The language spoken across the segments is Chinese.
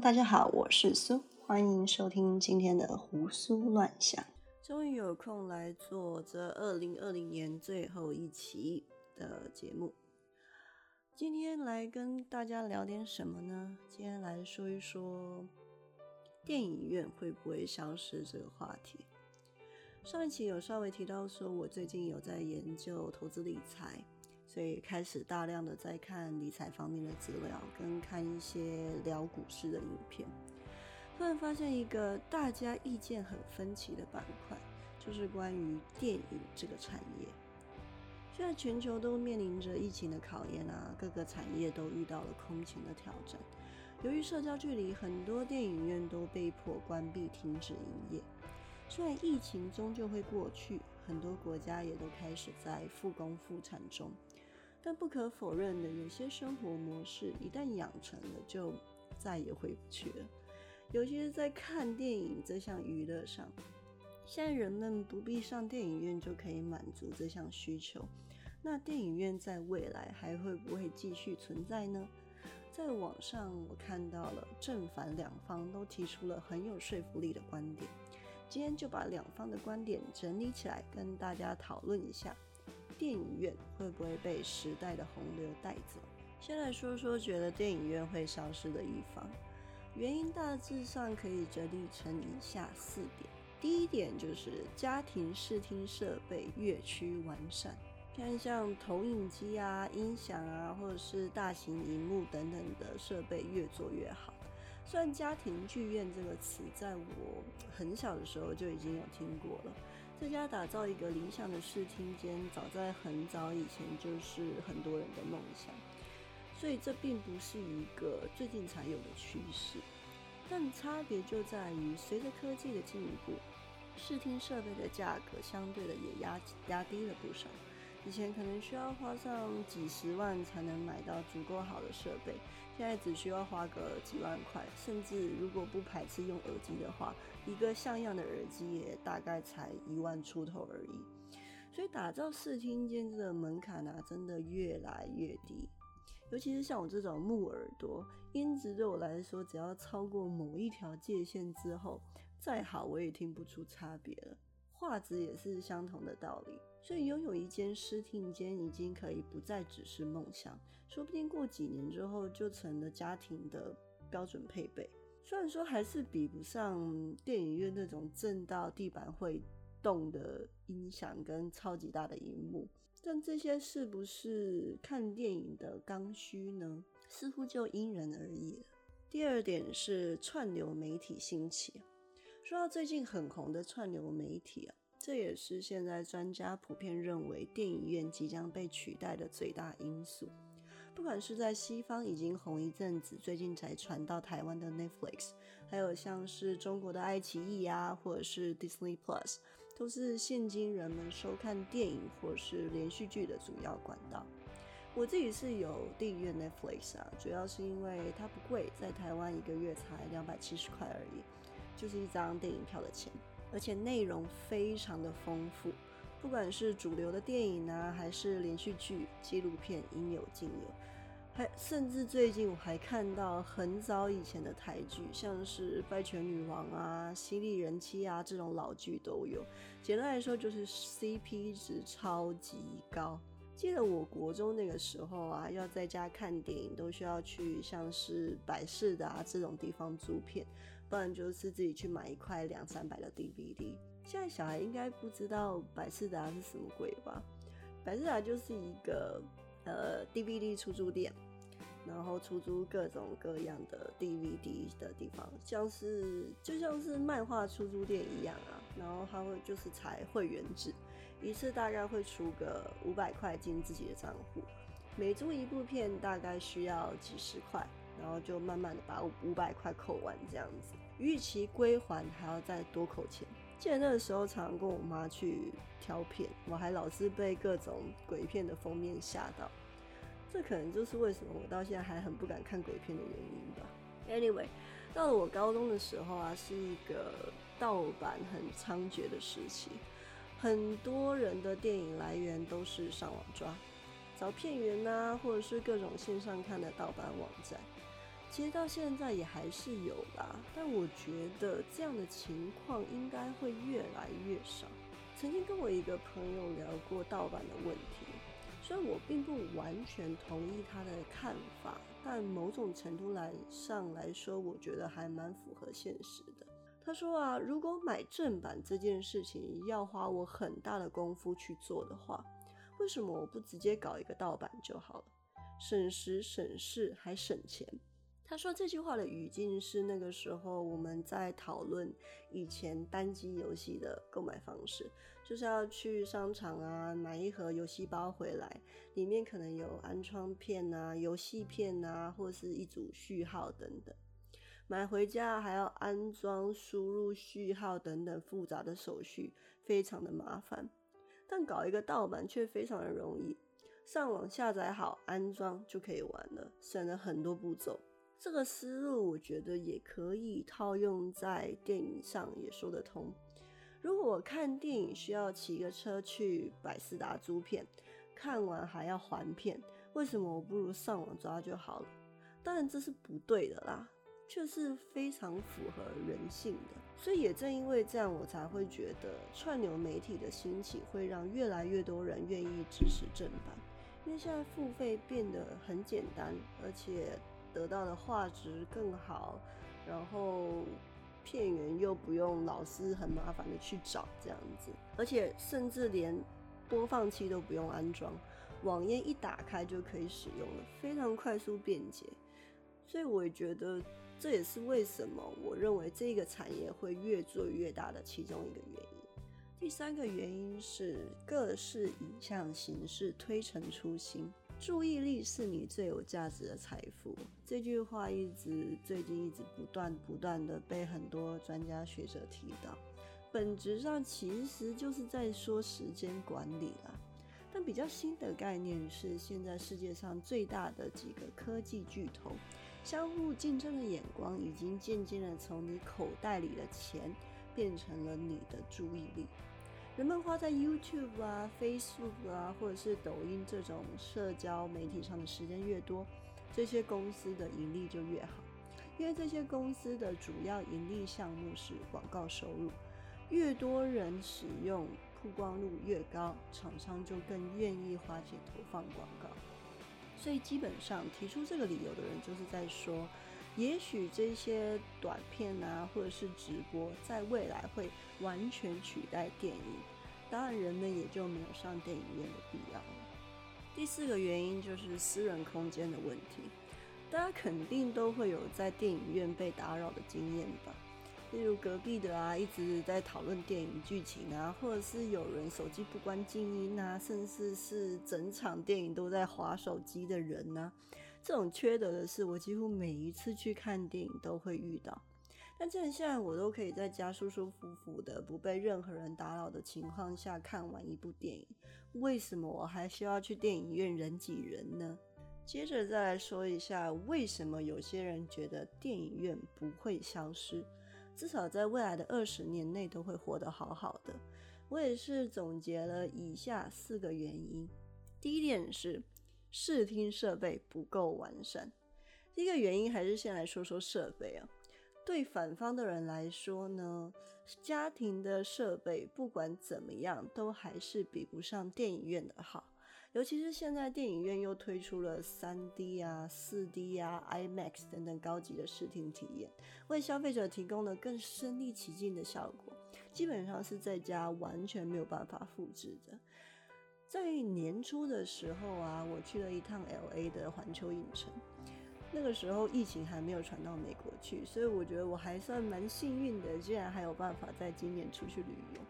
大家好，我是苏，欢迎收听今天的胡思乱想。终于有空来做这二零二零年最后一期的节目。今天来跟大家聊点什么呢？今天来说一说电影院会不会消失这个话题。上一期有稍微提到说，我最近有在研究投资理财。所以开始大量的在看理财方面的资料，跟看一些聊股市的影片。突然发现一个大家意见很分歧的板块，就是关于电影这个产业。现在全球都面临着疫情的考验啊，各个产业都遇到了空前的挑战。由于社交距离，很多电影院都被迫关闭、停止营业。虽然疫情终究会过去，很多国家也都开始在复工复产中。但不可否认的，有些生活模式一旦养成了，就再也回不去了。尤其是在看电影这项娱乐上，现在人们不必上电影院就可以满足这项需求。那电影院在未来还会不会继续存在呢？在网上我看到了正反两方都提出了很有说服力的观点，今天就把两方的观点整理起来，跟大家讨论一下。电影院会不会被时代的洪流带走？先来说说觉得电影院会消失的一方，原因大致上可以整理成以下四点。第一点就是家庭视听设备越趋完善，看像投影机啊、音响啊，或者是大型荧幕等等的设备越做越好。虽然家庭剧院这个词在我很小的时候就已经有听过了。这家打造一个理想的视听间，早在很早以前就是很多人的梦想，所以这并不是一个最近才有的趋势。但差别就在于，随着科技的进步，视听设备的价格相对的也压压低了不少。以前可能需要花上几十万才能买到足够好的设备，现在只需要花个几万块，甚至如果不排斥用耳机的话，一个像样的耳机也大概才一万出头而已。所以打造视听间的门槛啊，真的越来越低。尤其是像我这种木耳朵，音质对我来说，只要超过某一条界限之后，再好我也听不出差别了。画质也是相同的道理。所以拥有一间视听间已经可以不再只是梦想，说不定过几年之后就成了家庭的标准配备。虽然说还是比不上电影院那种震到地板会动的音响跟超级大的荧幕，但这些是不是看电影的刚需呢？似乎就因人而异了。第二点是串流媒体兴起，说到最近很红的串流媒体啊。这也是现在专家普遍认为电影院即将被取代的最大因素。不管是在西方已经红一阵子，最近才传到台湾的 Netflix，还有像是中国的爱奇艺啊，或者是 Disney Plus，都是现今人们收看电影或是连续剧的主要管道。我自己是有订阅 Netflix 啊，主要是因为它不贵，在台湾一个月才两百七十块而已，就是一张电影票的钱。而且内容非常的丰富，不管是主流的电影啊，还是连续剧、纪录片，应有尽有。还甚至最近我还看到很早以前的台剧，像是《拜权女王》啊、《犀利人妻》啊这种老剧都有。简单来说，就是 CP 值超级高。记得我国中那个时候啊，要在家看电影都需要去像是百事达这种地方租片，不然就是自己去买一块两三百的 DVD。现在小孩应该不知道百事达是什么鬼吧？百事达就是一个呃 DVD 出租店。然后出租各种各样的 DVD 的地方，像是就像是漫画出租店一样啊。然后他会就是采会员制，一次大概会出个五百块进自己的账户，每租一部片大概需要几十块，然后就慢慢的把五百块扣完这样子。逾期归还，还要再多扣钱。记得那个时候常常跟我妈去挑片，我还老是被各种鬼片的封面吓到。这可能就是为什么我到现在还很不敢看鬼片的原因吧。Anyway，到了我高中的时候啊，是一个盗版很猖獗的时期，很多人的电影来源都是上网抓，找片源啊，或者是各种线上看的盗版网站。其实到现在也还是有啦，但我觉得这样的情况应该会越来越少。曾经跟我一个朋友聊过盗版的问题，虽然我并不完全同意他的看法，但某种程度来上来说，我觉得还蛮符合现实的。他说啊，如果买正版这件事情要花我很大的功夫去做的话，为什么我不直接搞一个盗版就好了？省时省事还省钱。他说这句话的语境是那个时候我们在讨论以前单机游戏的购买方式，就是要去商场啊买一盒游戏包回来，里面可能有安装片啊、游戏片啊，或是一组序号等等。买回家还要安装、输入序号等等复杂的手续，非常的麻烦。但搞一个盗版却非常的容易，上网下载好安装就可以玩了，省了很多步骤。这个思路我觉得也可以套用在电影上，也说得通。如果我看电影需要骑个车去百思达租片，看完还要还片，为什么我不如上网抓就好了？当然这是不对的啦，却是非常符合人性的。所以也正因为这样，我才会觉得串流媒体的兴起会让越来越多人愿意支持正版，因为现在付费变得很简单，而且。得到的画质更好，然后片源又不用老是很麻烦的去找这样子，而且甚至连播放器都不用安装，网页一打开就可以使用了，非常快速便捷。所以我也觉得这也是为什么我认为这个产业会越做越大的其中一个原因。第三个原因是各式影像形式推陈出新。注意力是你最有价值的财富。这句话一直最近一直不断不断的被很多专家学者提到，本质上其实就是在说时间管理啦。但比较新的概念是，现在世界上最大的几个科技巨头相互竞争的眼光，已经渐渐的从你口袋里的钱变成了你的注意力。人们花在 YouTube 啊、Facebook 啊，或者是抖音这种社交媒体上的时间越多，这些公司的盈利就越好。因为这些公司的主要盈利项目是广告收入，越多人使用，曝光率越高，厂商就更愿意花钱投放广告。所以基本上提出这个理由的人，就是在说。也许这些短片啊，或者是直播，在未来会完全取代电影，当然人们也就没有上电影院的必要了。第四个原因就是私人空间的问题，大家肯定都会有在电影院被打扰的经验吧。例如隔壁的啊，一直在讨论电影剧情啊，或者是有人手机不关静音啊，甚至是整场电影都在划手机的人呢。这种缺德的事，我几乎每一次去看电影都会遇到。但既然现在我都可以在家舒舒服服的，不被任何人打扰的情况下看完一部电影，为什么我还需要去电影院人挤人呢？接着再来说一下，为什么有些人觉得电影院不会消失。至少在未来的二十年内都会活得好好的。我也是总结了以下四个原因。第一点是视听设备不够完善。第一个原因还是先来说说设备啊。对反方的人来说呢，家庭的设备不管怎么样都还是比不上电影院的好。尤其是现在电影院又推出了三 D 啊、四 D 啊、IMAX 等等高级的视听体验，为消费者提供了更身临其境的效果，基本上是在家完全没有办法复制的。在年初的时候啊，我去了一趟 LA 的环球影城，那个时候疫情还没有传到美国去，所以我觉得我还算蛮幸运的，居然还有办法在今年出去旅游。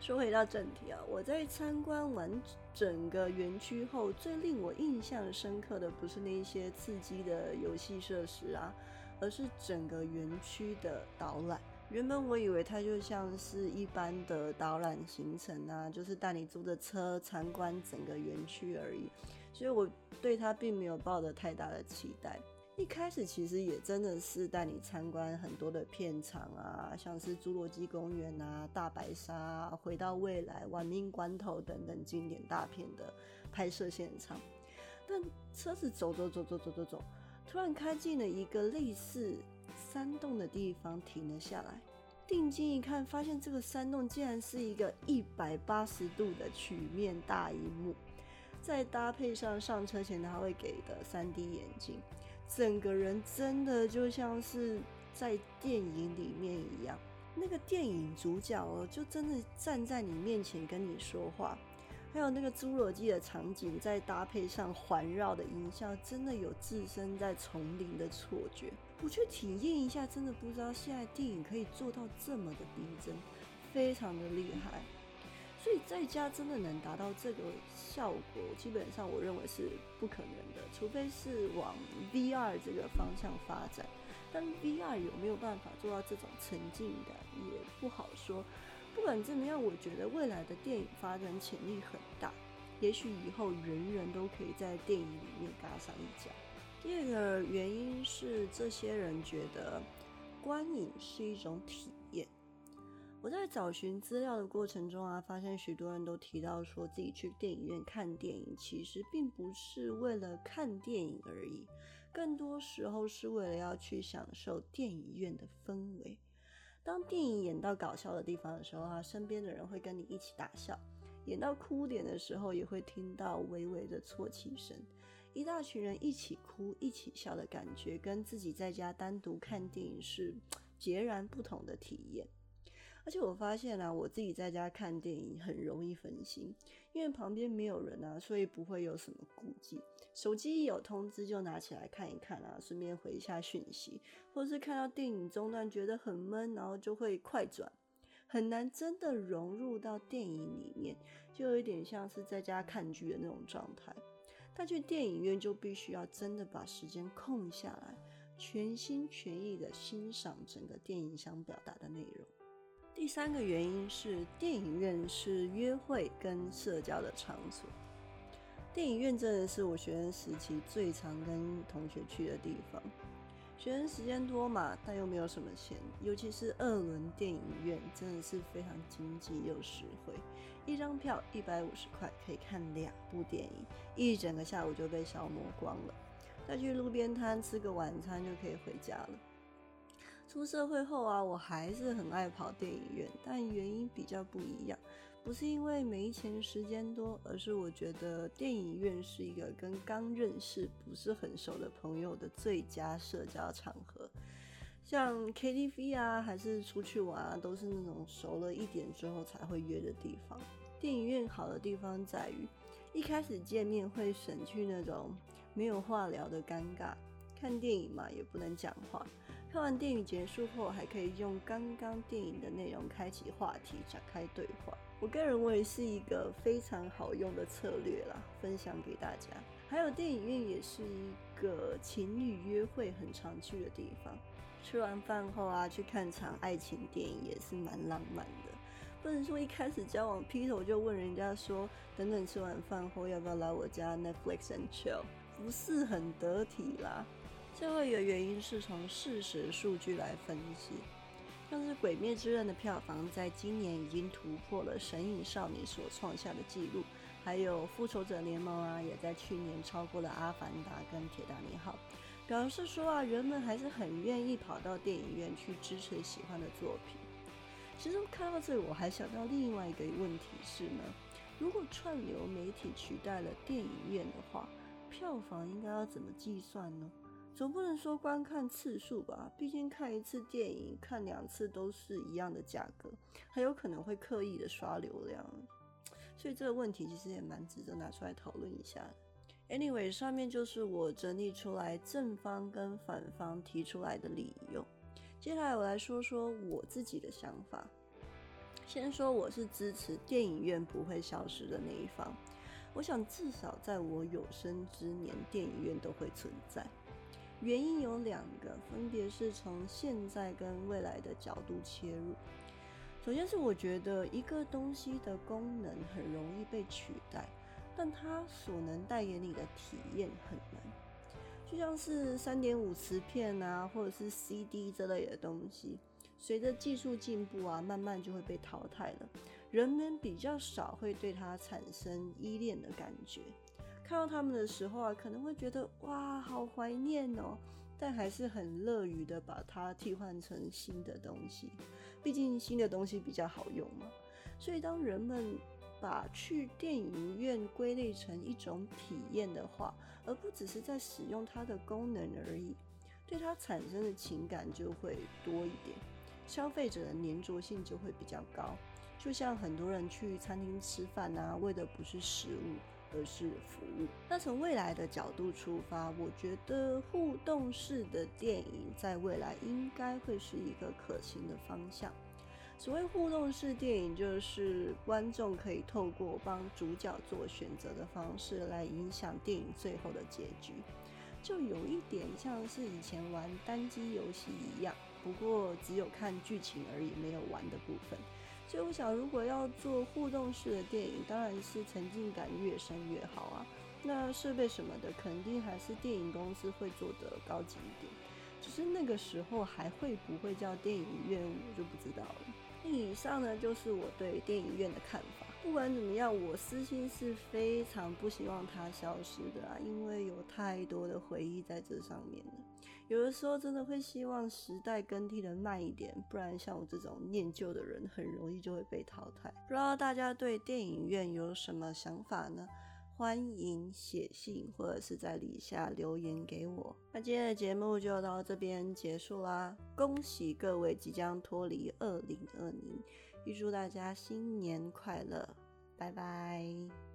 说回到正题啊，我在参观完整个园区后，最令我印象深刻的不是那些刺激的游戏设施啊，而是整个园区的导览。原本我以为它就像是一般的导览行程啊，就是带你租着车参观整个园区而已，所以我对它并没有抱着太大的期待。一开始其实也真的是带你参观很多的片场啊，像是侏罗纪公园啊、大白鲨、回到未来、玩命关头等等经典大片的拍摄现场。但车子走走走走走走走，突然开进了一个类似山洞的地方，停了下来。定睛一看，发现这个山洞竟然是一个一百八十度的曲面大荧幕，再搭配上上车前他会给的三 D 眼镜，整个人真的就像是在电影里面一样。那个电影主角哦，就真的站在你面前跟你说话。还有那个侏罗纪的场景，再搭配上环绕的音效，真的有置身在丛林的错觉。我去体验一下，真的不知道现在电影可以做到这么的逼真，非常的厉害。所以在家真的能达到这个效果，基本上我认为是不可能的，除非是往 VR 这个方向发展。但 VR 有没有办法做到这种沉浸感，也不好说。不管怎么样，我觉得未来的电影发展潜力很大，也许以后人人都可以在电影里面嘎上一脚。第二个原因是，这些人觉得观影是一种体验。我在找寻资料的过程中啊，发现许多人都提到说自己去电影院看电影，其实并不是为了看电影而已，更多时候是为了要去享受电影院的氛围。当电影演到搞笑的地方的时候啊，身边的人会跟你一起大笑；演到哭点的时候，也会听到微微的啜泣声。一大群人一起哭、一起笑的感觉，跟自己在家单独看电影是截然不同的体验。而且我发现啊，我自己在家看电影很容易分心，因为旁边没有人啊，所以不会有什么顾忌。手机一有通知就拿起来看一看啊，顺便回一下讯息，或是看到电影中段觉得很闷，然后就会快转，很难真的融入到电影里面，就有一点像是在家看剧的那种状态。但去电影院就必须要真的把时间空下来，全心全意的欣赏整个电影想表达的内容。第三个原因是，电影院是约会跟社交的场所。电影院真的是我学生时期最常跟同学去的地方。学生时间多嘛，但又没有什么钱，尤其是二轮电影院，真的是非常经济又实惠。一张票一百五十块，可以看两部电影，一整个下午就被消磨光了。再去路边摊吃个晚餐就可以回家了。出社会后啊，我还是很爱跑电影院，但原因比较不一样，不是因为没钱、时间多，而是我觉得电影院是一个跟刚认识、不是很熟的朋友的最佳社交场合。像 KTV 啊，还是出去玩啊，都是那种熟了一点之后才会约的地方。电影院好的地方在于，一开始见面会省去那种没有话聊的尴尬，看电影嘛，也不能讲话。看完电影结束后，还可以用刚刚电影的内容开启话题，展开对话。我个人认为是一个非常好用的策略啦，分享给大家。还有电影院也是一个情侣约会很常去的地方。吃完饭后啊，去看场爱情电影也是蛮浪漫的。不能说一开始交往劈头就问人家说，等等吃完饭后要不要来我家 Netflix and chill，不是很得体啦。最后一个原因是从事实数据来分析，像是《鬼灭之刃》的票房在今年已经突破了《神隐少女》所创下的纪录，还有《复仇者联盟》啊，也在去年超过了《阿凡达》跟《铁达尼号》，表示说啊，人们还是很愿意跑到电影院去支持喜欢的作品。其实看到这里，我还想到另外一个问题是呢，如果串流媒体取代了电影院的话，票房应该要怎么计算呢？总不能说观看次数吧，毕竟看一次电影、看两次都是一样的价格，很有可能会刻意的刷流量，所以这个问题其实也蛮值得拿出来讨论一下。Anyway，上面就是我整理出来正方跟反方提出来的理由，接下来我来说说我自己的想法。先说我是支持电影院不会消失的那一方，我想至少在我有生之年，电影院都会存在。原因有两个，分别是从现在跟未来的角度切入。首先是我觉得一个东西的功能很容易被取代，但它所能带给你的体验很难。就像是三点五磁片啊，或者是 CD 这类的东西，随着技术进步啊，慢慢就会被淘汰了。人们比较少会对它产生依恋的感觉。看到他们的时候啊，可能会觉得哇，好怀念哦，但还是很乐于的把它替换成新的东西，毕竟新的东西比较好用嘛。所以当人们把去电影院归类成一种体验的话，而不只是在使用它的功能而已，对它产生的情感就会多一点，消费者的粘着性就会比较高。就像很多人去餐厅吃饭啊，为的不是食物，而是服务。那从未来的角度出发，我觉得互动式的电影在未来应该会是一个可行的方向。所谓互动式电影，就是观众可以透过帮主角做选择的方式来影响电影最后的结局，就有一点像是以前玩单机游戏一样，不过只有看剧情而已，没有玩的部分。所以我想，如果要做互动式的电影，当然是沉浸感越深越好啊。那设备什么的，肯定还是电影公司会做的高级一点。只是那个时候还会不会叫电影院，我就不知道了。那以上呢，就是我对电影院的看法。不管怎么样，我私心是非常不希望它消失的啊，因为有太多的回忆在这上面了。有的时候真的会希望时代更替的慢一点，不然像我这种念旧的人，很容易就会被淘汰。不知道大家对电影院有什么想法呢？欢迎写信或者是在底下留言给我。那今天的节目就到这边结束啦！恭喜各位即将脱离二零二零，预祝大家新年快乐！拜拜。